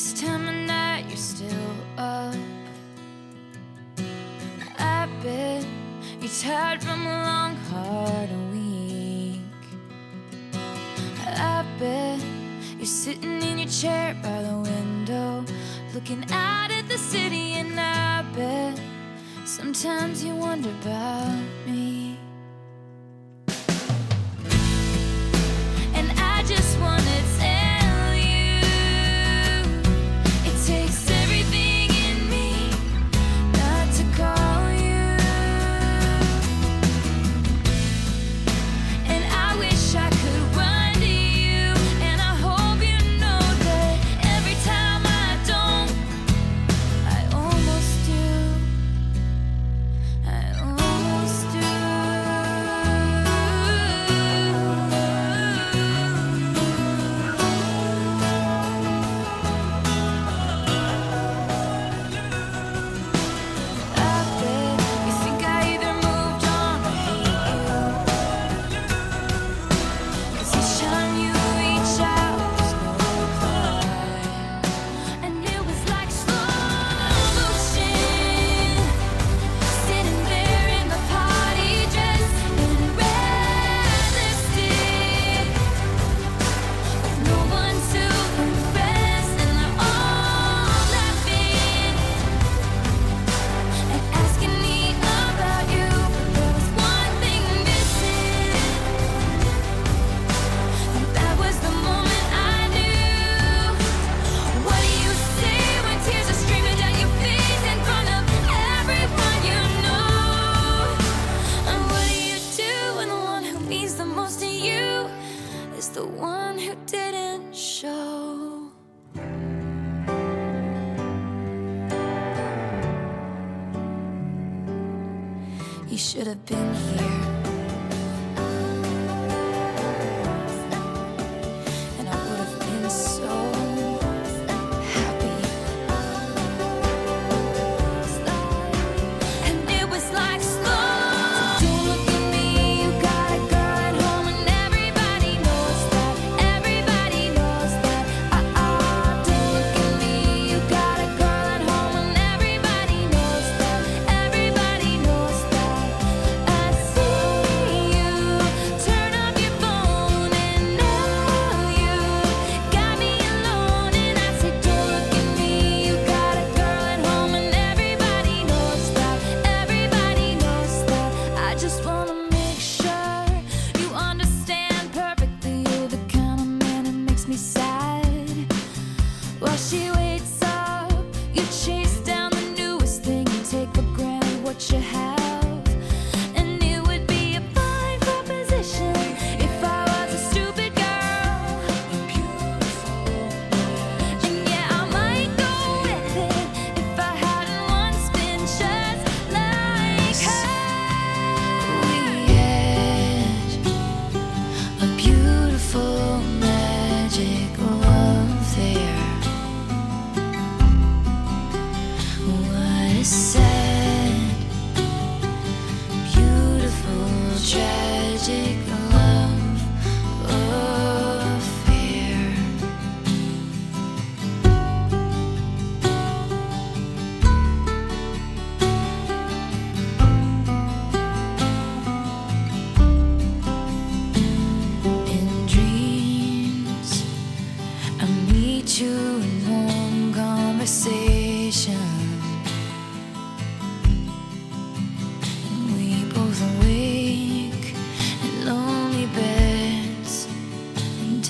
this time of night you're still up. I bet you're tired from a long, hard week. I bet you're sitting in your chair by the window, looking out at the city, and I bet sometimes you wonder about me.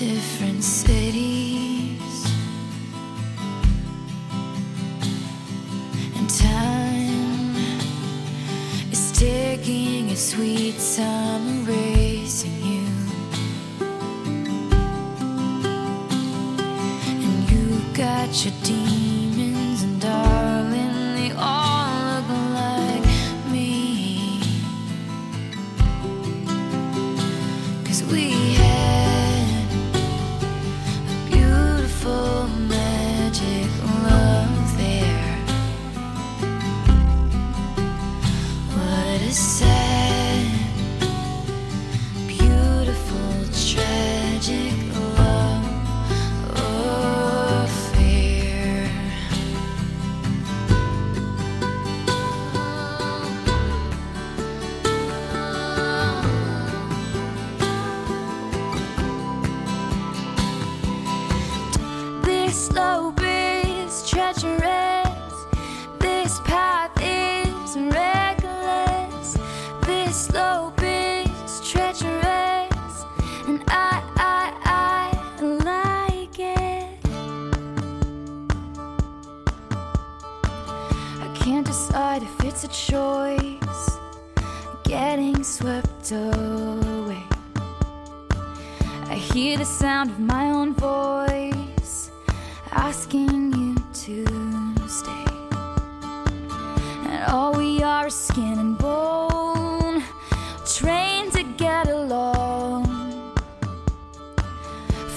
different cities. And time is taking its sweet time erasing you. And you got your demons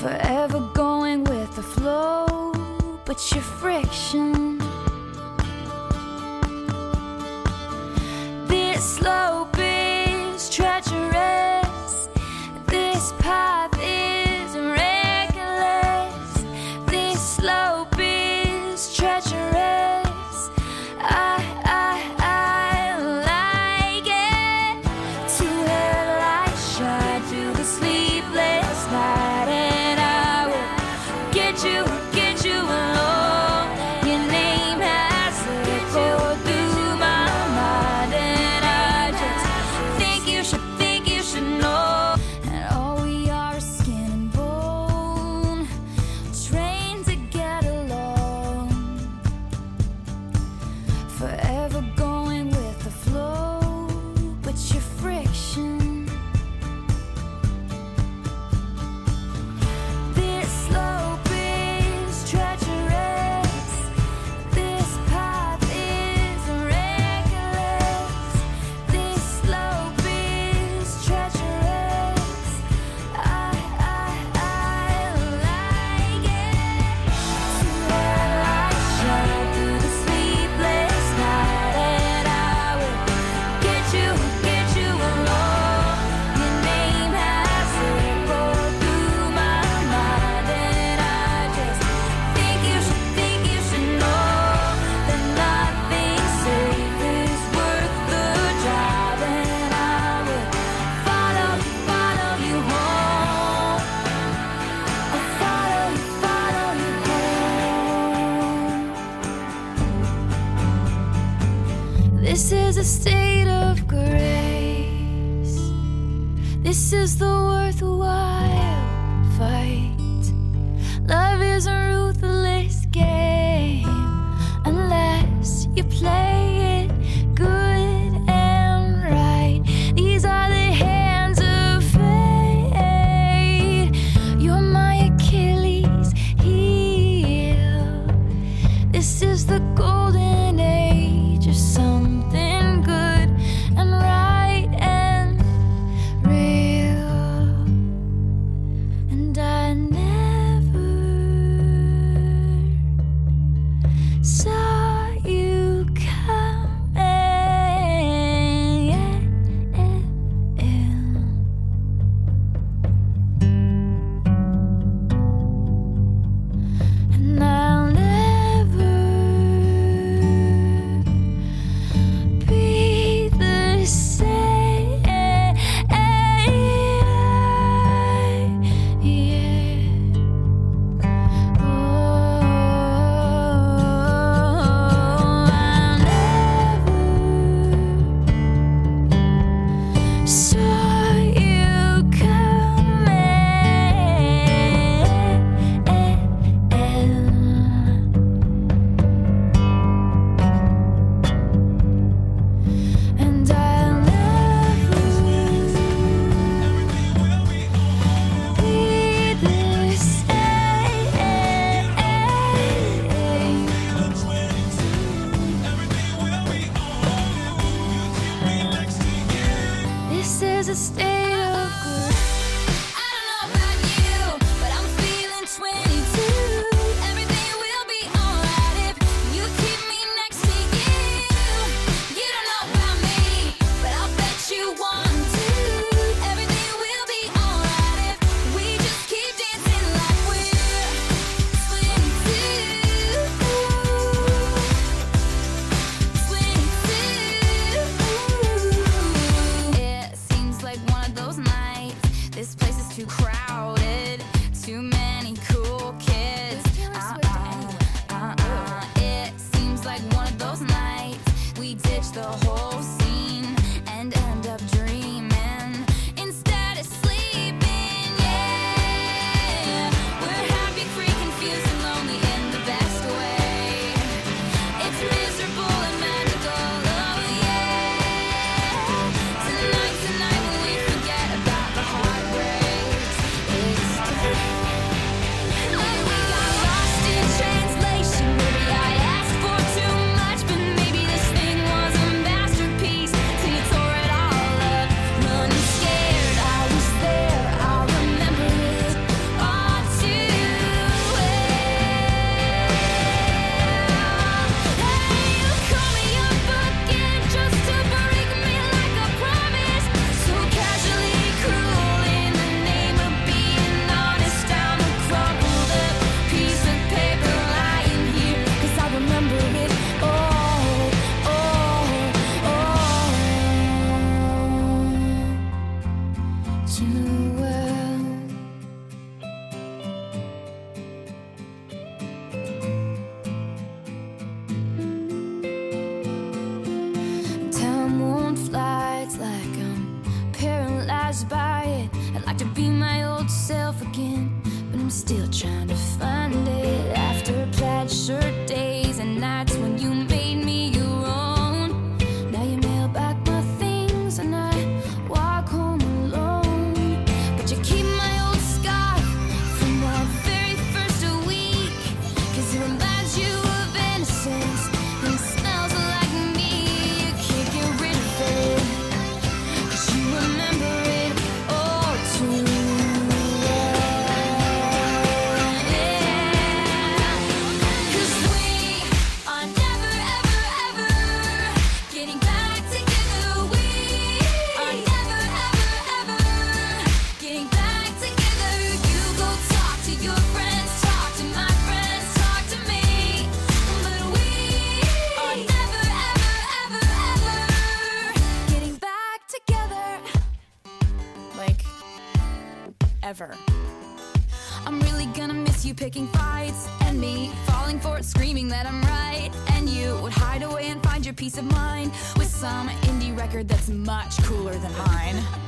forever going with the flow, but your friction. This love. This is a state of grace. This is the worthwhile fight. Love is a ruthless game unless you play. peace of mind with some indie record that's much cooler than mine.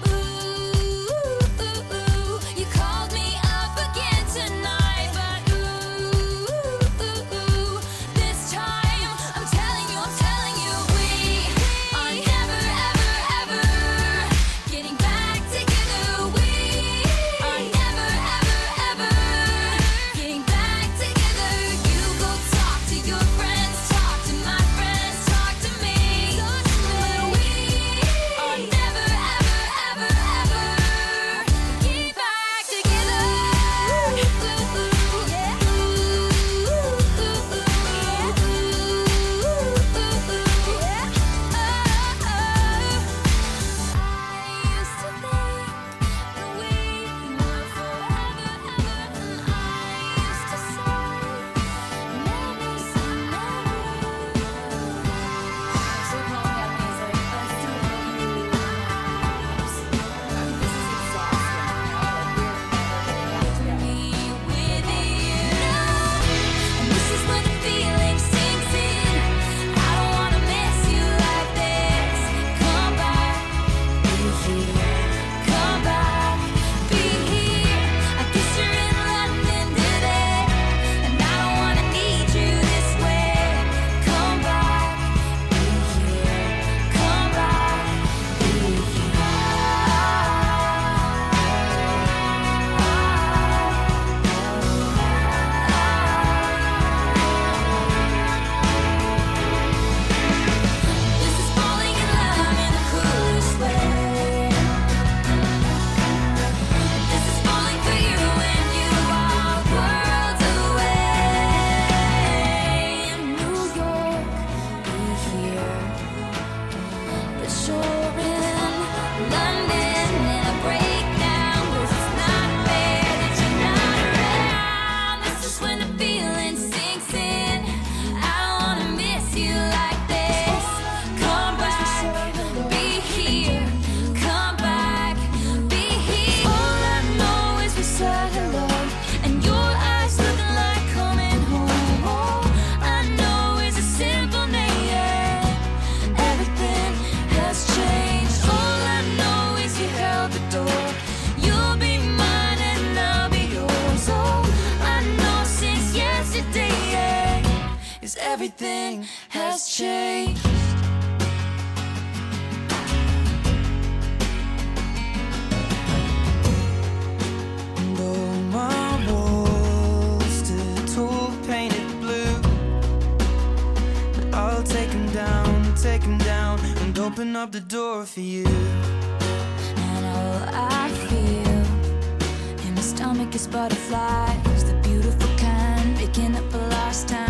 open up the door for you. And all I feel in my stomach is butterflies, the beautiful kind, picking up a lost time.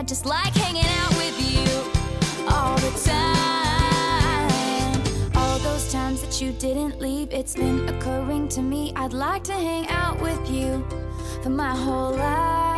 I just like hanging out with you all the time. All those times that you didn't leave, it's been occurring to me. I'd like to hang out with you for my whole life.